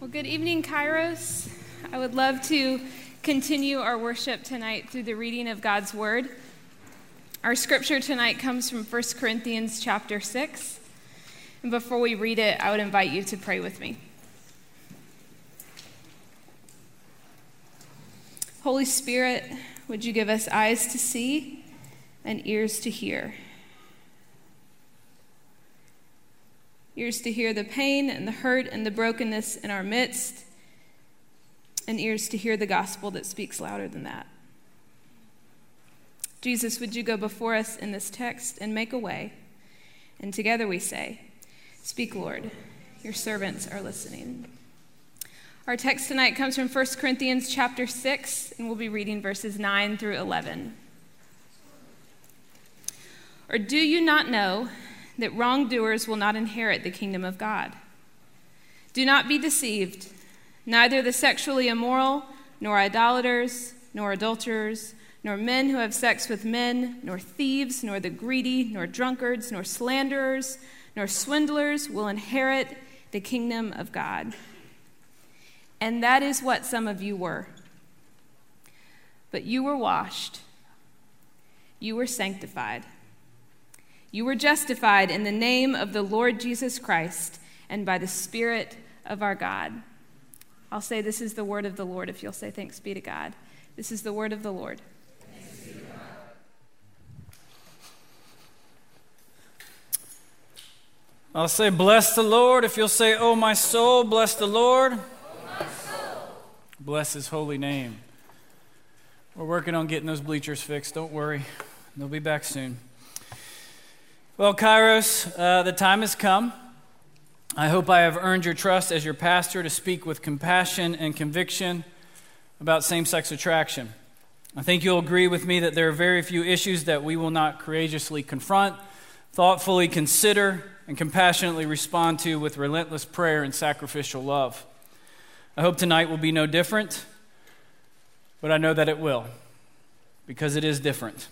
Well, good evening, Kairos. I would love to continue our worship tonight through the reading of God's Word. Our scripture tonight comes from 1 Corinthians chapter 6. And before we read it, I would invite you to pray with me. Holy Spirit, would you give us eyes to see and ears to hear? Ears to hear the pain and the hurt and the brokenness in our midst, and ears to hear the gospel that speaks louder than that. Jesus, would you go before us in this text and make a way? And together we say, Speak, Lord, your servants are listening. Our text tonight comes from 1 Corinthians chapter 6, and we'll be reading verses 9 through 11. Or do you not know that wrongdoers will not inherit the kingdom of God. Do not be deceived. Neither the sexually immoral, nor idolaters, nor adulterers, nor men who have sex with men, nor thieves, nor the greedy, nor drunkards, nor slanderers, nor swindlers will inherit the kingdom of God. And that is what some of you were. But you were washed, you were sanctified you were justified in the name of the Lord Jesus Christ and by the Spirit of our God. I'll say, This is the word of the Lord, if you'll say, Thanks be to God. This is the word of the Lord. I'll say, Bless the Lord. If you'll say, Oh, my soul, bless the Lord. Oh, bless his holy name. We're working on getting those bleachers fixed. Don't worry, they'll be back soon. Well, Kairos, uh, the time has come. I hope I have earned your trust as your pastor to speak with compassion and conviction about same sex attraction. I think you'll agree with me that there are very few issues that we will not courageously confront, thoughtfully consider, and compassionately respond to with relentless prayer and sacrificial love. I hope tonight will be no different, but I know that it will, because it is different.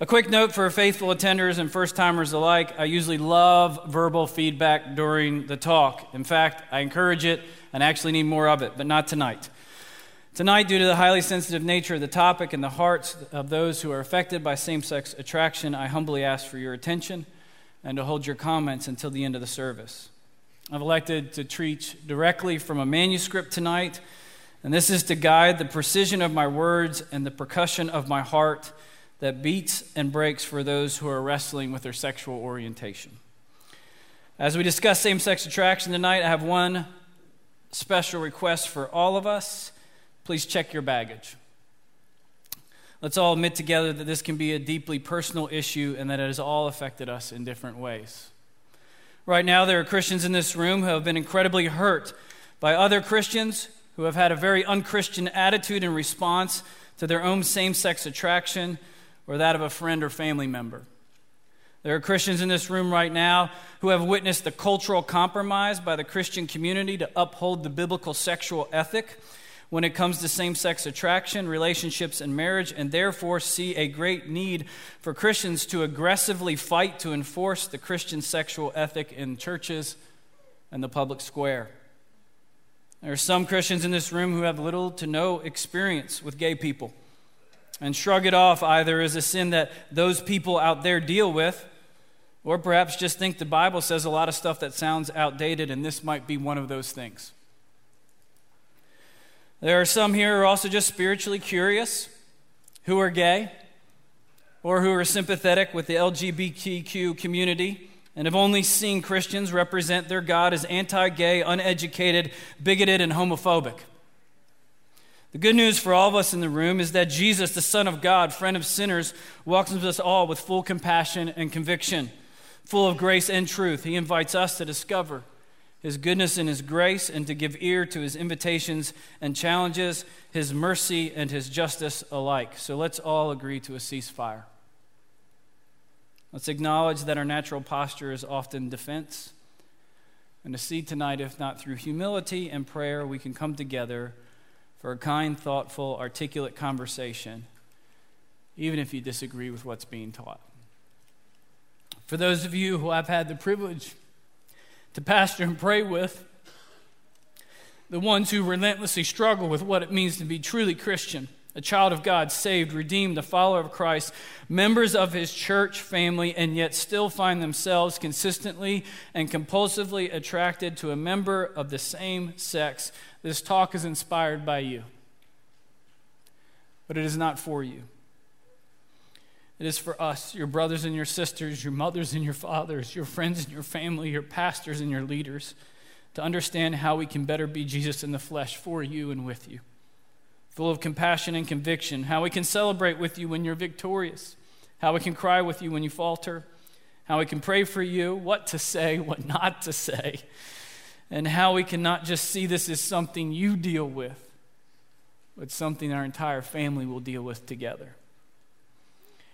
A quick note for faithful attenders and first timers alike I usually love verbal feedback during the talk. In fact, I encourage it and actually need more of it, but not tonight. Tonight, due to the highly sensitive nature of the topic and the hearts of those who are affected by same sex attraction, I humbly ask for your attention and to hold your comments until the end of the service. I've elected to treat directly from a manuscript tonight, and this is to guide the precision of my words and the percussion of my heart that beats and breaks for those who are wrestling with their sexual orientation. As we discuss same sex attraction tonight, I have one special request for all of us. Please check your baggage. Let's all admit together that this can be a deeply personal issue and that it has all affected us in different ways. Right now, there are Christians in this room who have been incredibly hurt by other Christians who have had a very unchristian attitude in response to their own same sex attraction or that of a friend or family member. There are Christians in this room right now who have witnessed the cultural compromise by the Christian community to uphold the biblical sexual ethic when it comes to same sex attraction, relationships, and marriage, and therefore see a great need for Christians to aggressively fight to enforce the Christian sexual ethic in churches and the public square. There are some Christians in this room who have little to no experience with gay people and shrug it off either as a sin that those people out there deal with, or perhaps just think the Bible says a lot of stuff that sounds outdated, and this might be one of those things. There are some here who are also just spiritually curious, who are gay, or who are sympathetic with the LGBTQ community and have only seen Christians represent their God as anti gay, uneducated, bigoted, and homophobic. The good news for all of us in the room is that Jesus, the Son of God, friend of sinners, welcomes us all with full compassion and conviction, full of grace and truth. He invites us to discover his goodness and his grace and to give ear to his invitations and challenges, his mercy and his justice alike. So let's all agree to a ceasefire. Let's acknowledge that our natural posture is often defense. And to see tonight, if not through humility and prayer, we can come together for a kind, thoughtful, articulate conversation, even if you disagree with what's being taught. For those of you who I've had the privilege to pastor and pray with, the ones who relentlessly struggle with what it means to be truly Christian, a child of God, saved, redeemed, a follower of Christ, members of his church family, and yet still find themselves consistently and compulsively attracted to a member of the same sex. This talk is inspired by you, but it is not for you. It is for us, your brothers and your sisters, your mothers and your fathers, your friends and your family, your pastors and your leaders, to understand how we can better be Jesus in the flesh for you and with you. Full of compassion and conviction, how we can celebrate with you when you're victorious, how we can cry with you when you falter, how we can pray for you, what to say, what not to say, and how we can not just see this as something you deal with, but something our entire family will deal with together.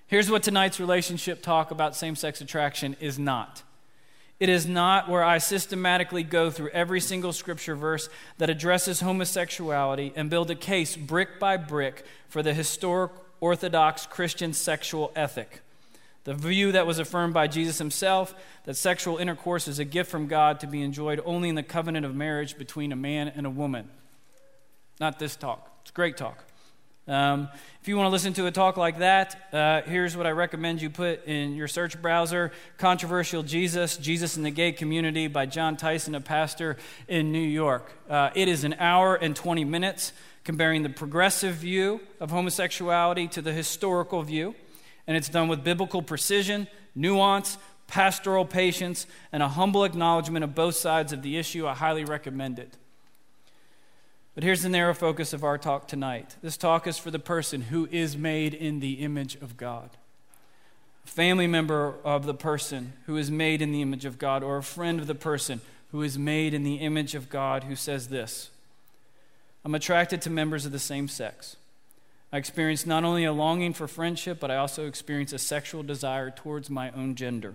Here's what tonight's relationship talk about same sex attraction is not. It is not where I systematically go through every single scripture verse that addresses homosexuality and build a case brick by brick for the historic Orthodox Christian sexual ethic. The view that was affirmed by Jesus himself that sexual intercourse is a gift from God to be enjoyed only in the covenant of marriage between a man and a woman. Not this talk. It's great talk. Um, if you want to listen to a talk like that, uh, here's what I recommend you put in your search browser Controversial Jesus, Jesus in the Gay Community by Jon Tyson, a pastor in New York. Uh, it is an hour and 20 minutes comparing the progressive view of homosexuality to the historical view, and it's done with biblical precision, nuance, pastoral patience, and a humble acknowledgement of both sides of the issue. I highly recommend it. But here's the narrow focus of our talk tonight. This talk is for the person who is made in the image of God. A family member of the person who is made in the image of God, or a friend of the person who is made in the image of God, who says this I'm attracted to members of the same sex. I experience not only a longing for friendship, but I also experience a sexual desire towards my own gender.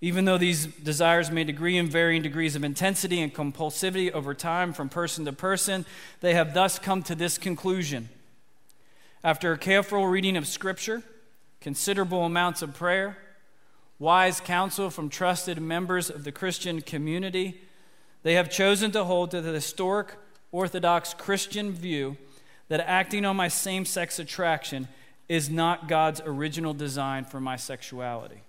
Even though these desires may agree in varying degrees of intensity and compulsivity over time from person to person, they have thus come to this conclusion. After a careful reading of Scripture, considerable amounts of prayer, wise counsel from trusted members of the Christian community, they have chosen to hold to the historic Orthodox Christian view that acting on my same sex attraction is not God's original design for my sexuality.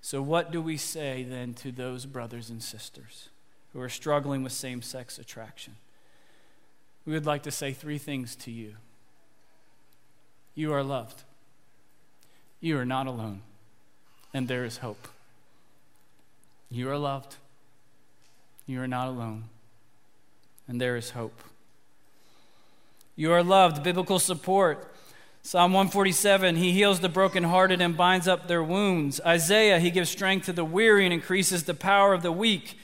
So, what do we say then to those brothers and sisters who are struggling with same sex attraction? We would like to say three things to you You are loved, you are not alone, and there is hope. You are loved, you are not alone, and there is hope. You are loved, biblical support Psalm 147, he heals the brokenhearted and binds up their wounds. Isaiah, he gives strength to the weary and increases the power of the weak.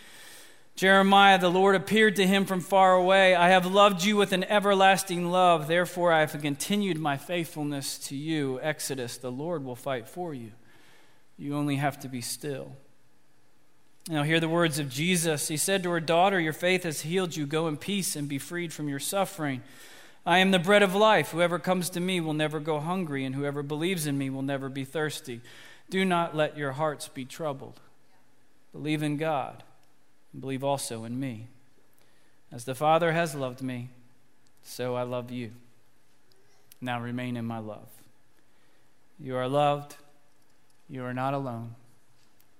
Jeremiah, the Lord appeared to him from far away. I have loved you with an everlasting love. Therefore, I have continued my faithfulness to you. Exodus, the Lord will fight for you. You only have to be still. Now, hear the words of Jesus. He said to her daughter, Your faith has healed you. Go in peace and be freed from your suffering. I am the bread of life. Whoever comes to me will never go hungry, and whoever believes in me will never be thirsty. Do not let your hearts be troubled. Believe in God, and believe also in me. As the Father has loved me, so I love you. Now remain in my love. You are loved. You are not alone.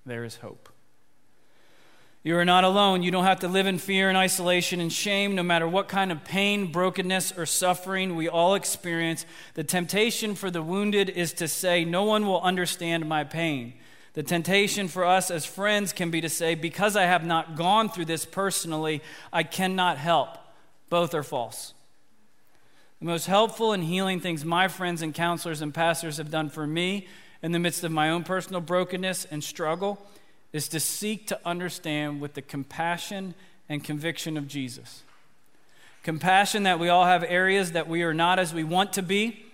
There is hope. You are not alone. You don't have to live in fear and isolation and shame, no matter what kind of pain, brokenness, or suffering we all experience. The temptation for the wounded is to say, No one will understand my pain. The temptation for us as friends can be to say, Because I have not gone through this personally, I cannot help. Both are false. The most helpful and healing things my friends and counselors and pastors have done for me in the midst of my own personal brokenness and struggle is to seek to understand with the compassion and conviction of Jesus. Compassion that we all have areas that we are not as we want to be,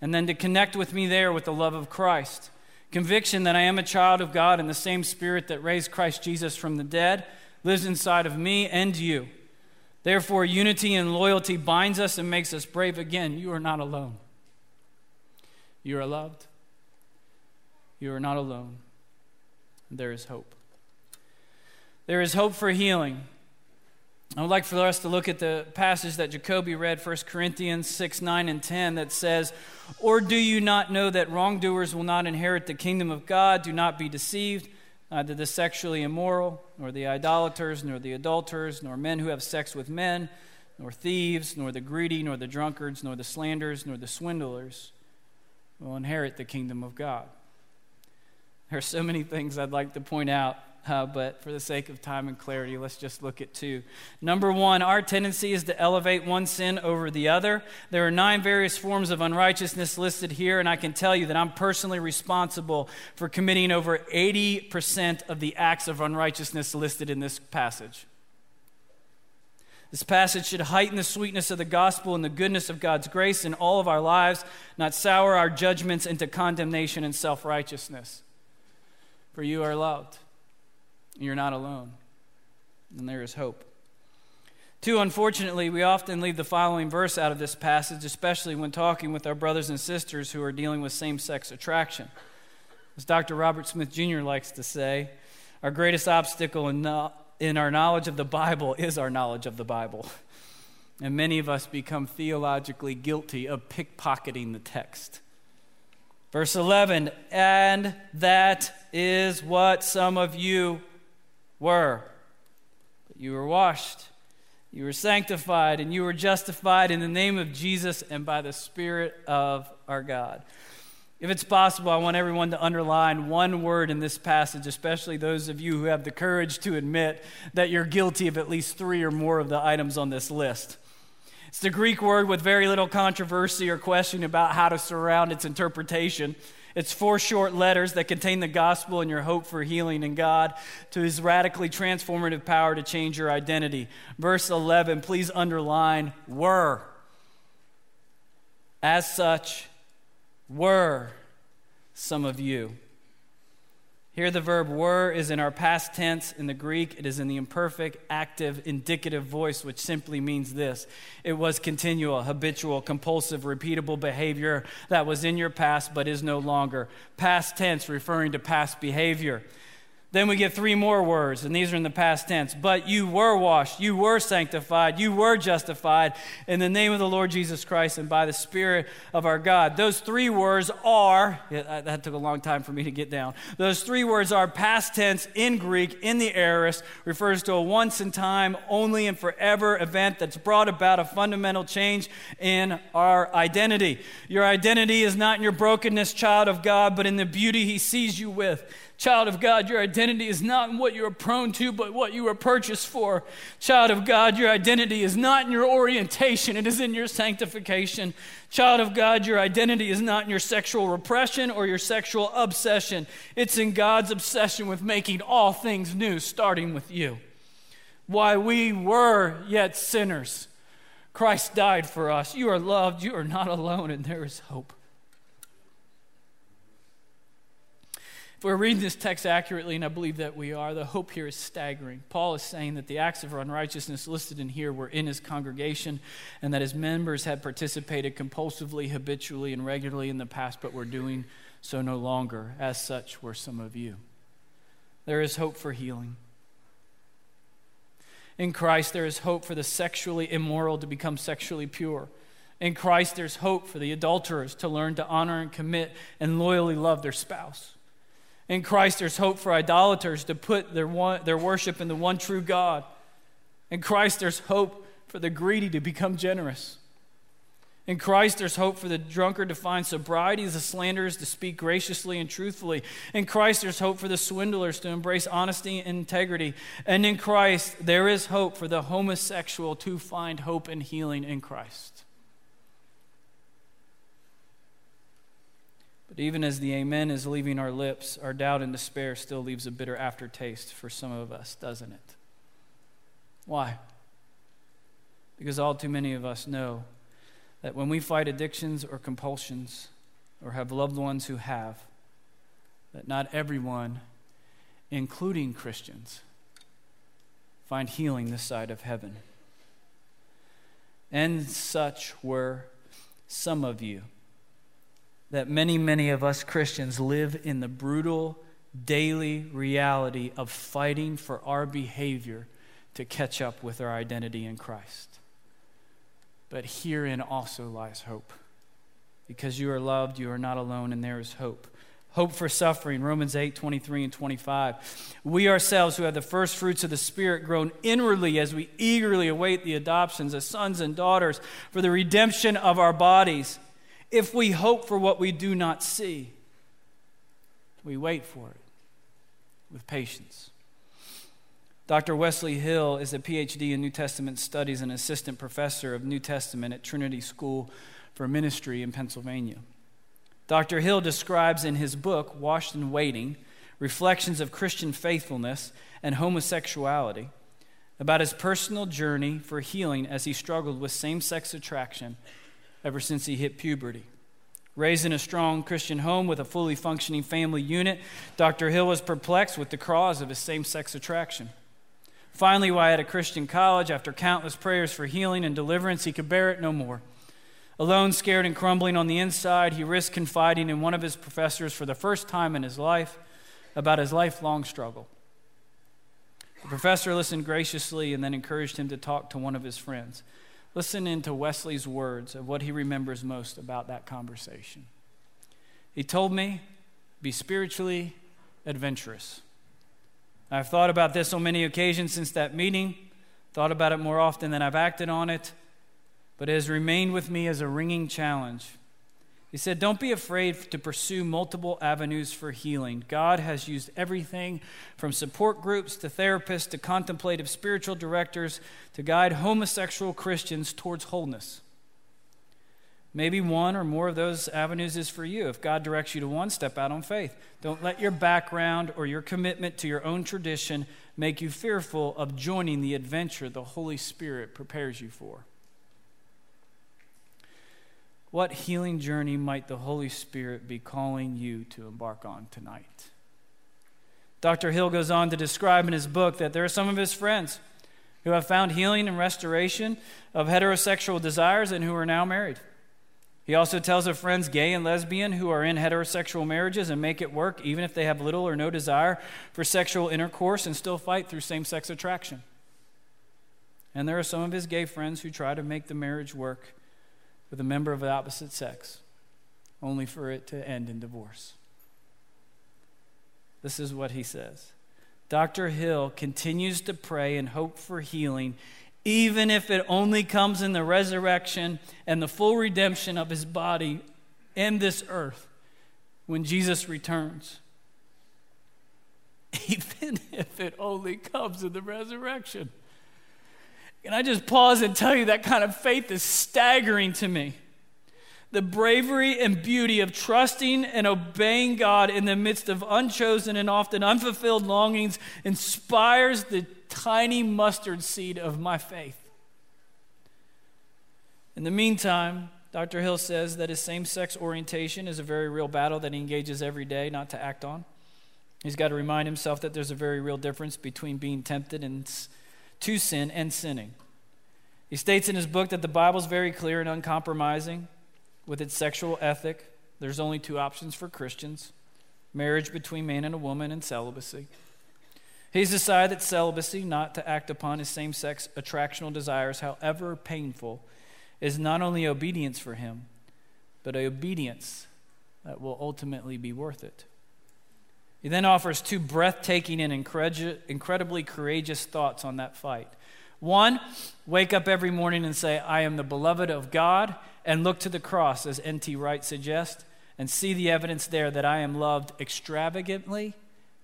and then to connect with me there with the love of Christ. Conviction that I am a child of God and the same Spirit that raised Christ Jesus from the dead lives inside of me and you. Therefore, unity and loyalty binds us and makes us brave again. You are not alone. You are loved. You are not alone there is hope. There is hope for healing. I would like for us to look at the passage that Jacoby read, 1 Corinthians 6, 9, and 10, that says, Or do you not know that wrongdoers will not inherit the kingdom of God? Do not be deceived. Neither the sexually immoral, nor the idolaters, nor the adulterers, nor men who have sex with men, nor thieves, nor the greedy, nor the drunkards, nor the slanderers, nor the swindlers will inherit the kingdom of God. There are so many things I'd like to point out uh, but for the sake of time and clarity, let's just look at two. Number one, our tendency is to elevate one sin over the other. There are nine various forms of unrighteousness listed here, and I can tell you that I'm personally responsible for committing over 80% of the acts of unrighteousness listed in this passage. This passage should heighten the sweetness of the gospel and the goodness of God's grace in all of our lives, not sour our judgments into condemnation and self righteousness. For you are loved. You're not alone. And there is hope. Two, unfortunately, we often leave the following verse out of this passage, especially when talking with our brothers and sisters who are dealing with same sex attraction. As Dr. Robert Smith Jr. likes to say, our greatest obstacle in, no- in our knowledge of the Bible is our knowledge of the Bible. And many of us become theologically guilty of pickpocketing the text. Verse 11, and that is what some of you were. But you were washed, you were sanctified, and you were justified in the name of Jesus and by the Spirit of our God. If it's possible, I want everyone to underline one word in this passage, especially those of you who have the courage to admit that you're guilty of at least three or more of the items on this list. It's the Greek word with very little controversy or question about how to surround its interpretation. It's four short letters that contain the gospel and your hope for healing in God to his radically transformative power to change your identity. Verse 11, please underline were. As such, were some of you. Here, the verb were is in our past tense. In the Greek, it is in the imperfect, active, indicative voice, which simply means this it was continual, habitual, compulsive, repeatable behavior that was in your past but is no longer. Past tense, referring to past behavior. Then we get three more words, and these are in the past tense. But you were washed, you were sanctified, you were justified in the name of the Lord Jesus Christ and by the Spirit of our God. Those three words are, yeah, that took a long time for me to get down. Those three words are past tense in Greek, in the aorist, refers to a once in time, only and forever event that's brought about a fundamental change in our identity. Your identity is not in your brokenness, child of God, but in the beauty He sees you with. Child of God, your identity is not in what you are prone to, but what you were purchased for. Child of God, your identity is not in your orientation, it is in your sanctification. Child of God, your identity is not in your sexual repression or your sexual obsession. It's in God's obsession with making all things new, starting with you. Why we were yet sinners, Christ died for us. You are loved, you are not alone, and there is hope. If we're reading this text accurately, and I believe that we are, the hope here is staggering. Paul is saying that the acts of unrighteousness listed in here were in his congregation and that his members had participated compulsively, habitually, and regularly in the past, but were doing so no longer. As such, were some of you. There is hope for healing. In Christ, there is hope for the sexually immoral to become sexually pure. In Christ, there's hope for the adulterers to learn to honor and commit and loyally love their spouse. In Christ, there's hope for idolaters to put their, one, their worship in the one true God. In Christ, there's hope for the greedy to become generous. In Christ, there's hope for the drunkard to find sobriety, the slanderers to speak graciously and truthfully. In Christ, there's hope for the swindlers to embrace honesty and integrity. And in Christ, there is hope for the homosexual to find hope and healing in Christ. But even as the amen is leaving our lips, our doubt and despair still leaves a bitter aftertaste for some of us, doesn't it? Why? Because all too many of us know that when we fight addictions or compulsions, or have loved ones who have, that not everyone, including Christians, find healing this side of heaven. And such were some of you that many, many of us Christians live in the brutal daily reality of fighting for our behavior to catch up with our identity in Christ. But herein also lies hope. Because you are loved, you are not alone, and there is hope. Hope for suffering, Romans 8, 23 and 25. We ourselves, who have the first fruits of the Spirit, groan inwardly as we eagerly await the adoptions as sons and daughters for the redemption of our bodies. If we hope for what we do not see, we wait for it with patience. Dr. Wesley Hill is a PhD in New Testament studies and assistant professor of New Testament at Trinity School for Ministry in Pennsylvania. Dr. Hill describes in his book, Washed and Waiting Reflections of Christian Faithfulness and Homosexuality, about his personal journey for healing as he struggled with same sex attraction ever since he hit puberty. Raised in a strong Christian home with a fully functioning family unit, Dr. Hill was perplexed with the cause of his same sex attraction. Finally, while at a Christian college, after countless prayers for healing and deliverance, he could bear it no more. Alone, scared, and crumbling on the inside, he risked confiding in one of his professors for the first time in his life about his lifelong struggle. The professor listened graciously and then encouraged him to talk to one of his friends. Listen into Wesley's words of what he remembers most about that conversation. He told me, be spiritually adventurous. I've thought about this on many occasions since that meeting, thought about it more often than I've acted on it, but it has remained with me as a ringing challenge. He said, Don't be afraid to pursue multiple avenues for healing. God has used everything from support groups to therapists to contemplative spiritual directors to guide homosexual Christians towards wholeness. Maybe one or more of those avenues is for you. If God directs you to one, step out on faith. Don't let your background or your commitment to your own tradition make you fearful of joining the adventure the Holy Spirit prepares you for. What healing journey might the Holy Spirit be calling you to embark on tonight? Dr. Hill goes on to describe in his book that there are some of his friends who have found healing and restoration of heterosexual desires and who are now married. He also tells of friends, gay and lesbian, who are in heterosexual marriages and make it work even if they have little or no desire for sexual intercourse and still fight through same sex attraction. And there are some of his gay friends who try to make the marriage work with a member of the opposite sex, only for it to end in divorce. This is what he says. Dr. Hill continues to pray and hope for healing even if it only comes in the resurrection and the full redemption of his body in this earth when Jesus returns. Even if it only comes in the resurrection. Can I just pause and tell you that kind of faith is staggering to me? The bravery and beauty of trusting and obeying God in the midst of unchosen and often unfulfilled longings inspires the tiny mustard seed of my faith. In the meantime, Dr. Hill says that his same sex orientation is a very real battle that he engages every day not to act on. He's got to remind himself that there's a very real difference between being tempted and to sin and sinning. He states in his book that the Bible is very clear and uncompromising with its sexual ethic, there's only two options for Christians marriage between man and a woman and celibacy. He's decided that celibacy, not to act upon his same sex attractional desires, however painful, is not only obedience for him, but obedience that will ultimately be worth it. He then offers two breathtaking and incredibly courageous thoughts on that fight. One, wake up every morning and say, I am the beloved of God, and look to the cross, as N.T. Wright suggests, and see the evidence there that I am loved extravagantly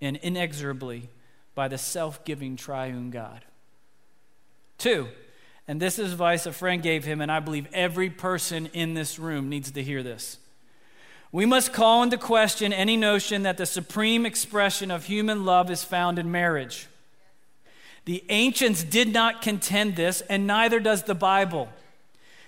and inexorably by the self giving triune God. Two, and this is advice a friend gave him, and I believe every person in this room needs to hear this. We must call into question any notion that the supreme expression of human love is found in marriage. The ancients did not contend this, and neither does the Bible.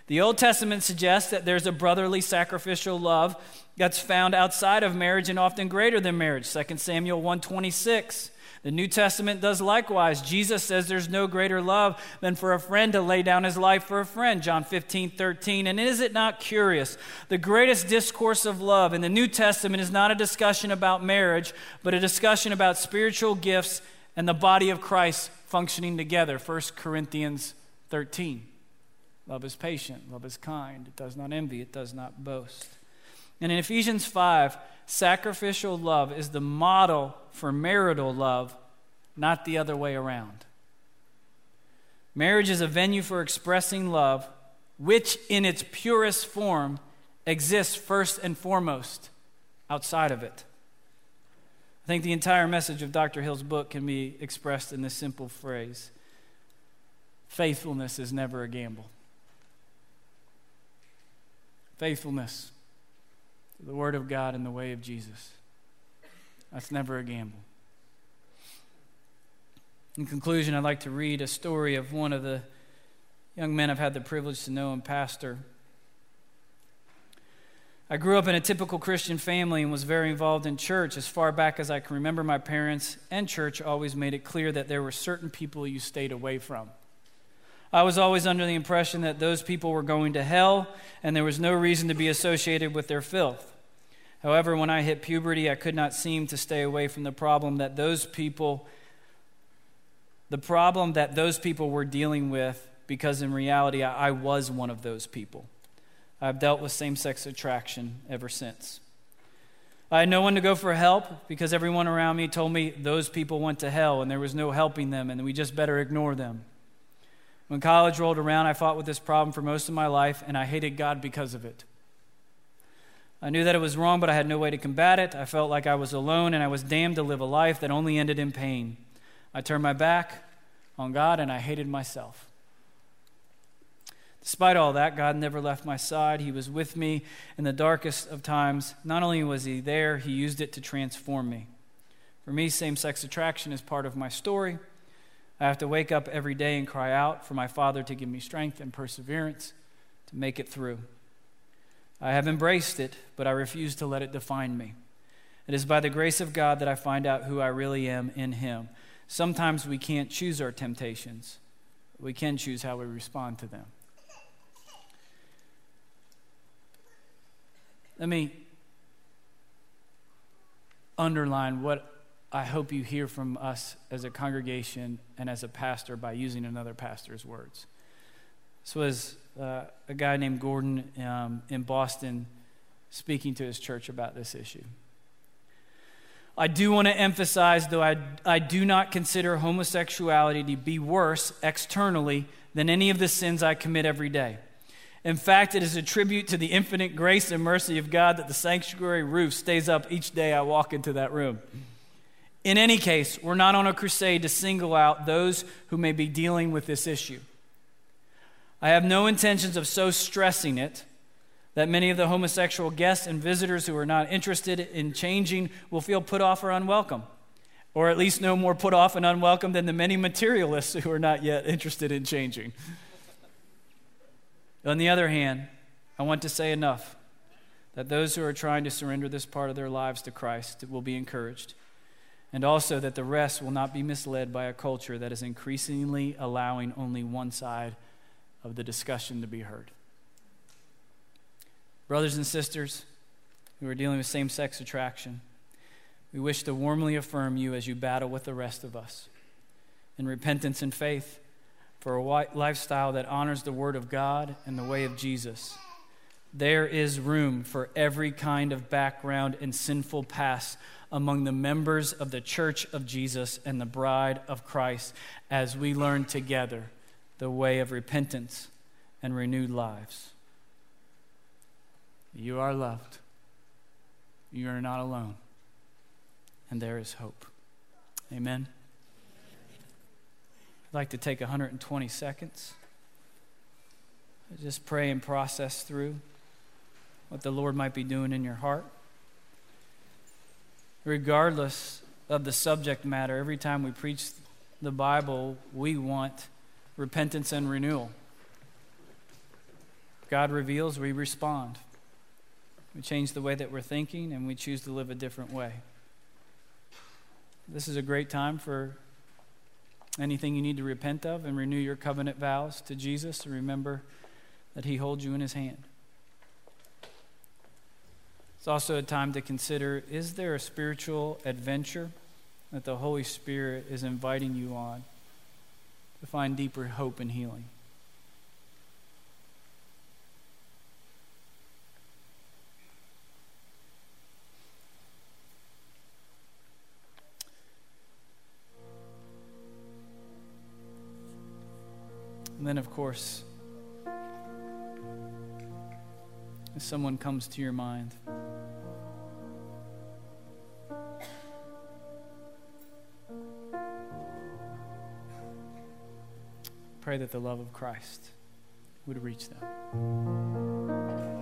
The Old Testament suggests that there's a brotherly sacrificial love that's found outside of marriage and often greater than marriage. 2 Samuel 126. The New Testament does likewise. Jesus says there's no greater love than for a friend to lay down his life for a friend, John 15, 13. And is it not curious? The greatest discourse of love in the New Testament is not a discussion about marriage, but a discussion about spiritual gifts and the body of Christ functioning together. 1 Corinthians 13. Love is patient, love is kind, it does not envy, it does not boast. And in Ephesians 5, sacrificial love is the model for marital love, not the other way around. Marriage is a venue for expressing love, which in its purest form exists first and foremost outside of it. I think the entire message of Dr. Hill's book can be expressed in this simple phrase faithfulness is never a gamble. Faithfulness the Word of God and the way of Jesus. That's never a gamble. In conclusion, I'd like to read a story of one of the young men I've had the privilege to know and pastor. I grew up in a typical Christian family and was very involved in church. As far back as I can remember, my parents and church always made it clear that there were certain people you stayed away from. I was always under the impression that those people were going to hell and there was no reason to be associated with their filth. However, when I hit puberty, I could not seem to stay away from the problem that those people the problem that those people were dealing with because in reality I, I was one of those people. I've dealt with same-sex attraction ever since. I had no one to go for help because everyone around me told me those people went to hell and there was no helping them and we just better ignore them. When college rolled around, I fought with this problem for most of my life, and I hated God because of it. I knew that it was wrong, but I had no way to combat it. I felt like I was alone, and I was damned to live a life that only ended in pain. I turned my back on God, and I hated myself. Despite all that, God never left my side. He was with me in the darkest of times. Not only was He there, He used it to transform me. For me, same sex attraction is part of my story. I have to wake up every day and cry out for my Father to give me strength and perseverance to make it through. I have embraced it, but I refuse to let it define me. It is by the grace of God that I find out who I really am in Him. Sometimes we can't choose our temptations, we can choose how we respond to them. Let me underline what I hope you hear from us as a congregation and as a pastor by using another pastor's words. This was uh, a guy named Gordon um, in Boston speaking to his church about this issue. I do want to emphasize, though I, I do not consider homosexuality to be worse externally than any of the sins I commit every day. In fact, it is a tribute to the infinite grace and mercy of God that the sanctuary roof stays up each day I walk into that room. In any case, we're not on a crusade to single out those who may be dealing with this issue. I have no intentions of so stressing it that many of the homosexual guests and visitors who are not interested in changing will feel put off or unwelcome, or at least no more put off and unwelcome than the many materialists who are not yet interested in changing. On the other hand, I want to say enough that those who are trying to surrender this part of their lives to Christ will be encouraged and also that the rest will not be misled by a culture that is increasingly allowing only one side of the discussion to be heard. Brothers and sisters who are dealing with same sex attraction, we wish to warmly affirm you as you battle with the rest of us in repentance and faith for a lifestyle that honors the Word of God and the way of Jesus. There is room for every kind of background and sinful past among the members of the church of Jesus and the bride of Christ as we learn together the way of repentance and renewed lives. You are loved. You are not alone. And there is hope. Amen. I'd like to take 120 seconds. Just pray and process through what the Lord might be doing in your heart regardless of the subject matter, every time we preach the Bible, we want repentance and renewal. God reveals, we respond. We change the way that we're thinking and we choose to live a different way. This is a great time for anything you need to repent of and renew your covenant vows to Jesus to remember that He holds you in His hand. It's also a time to consider is there a spiritual adventure that the Holy Spirit is inviting you on to find deeper hope and healing. And then, of course, if someone comes to your mind, pray that the love of Christ would reach them.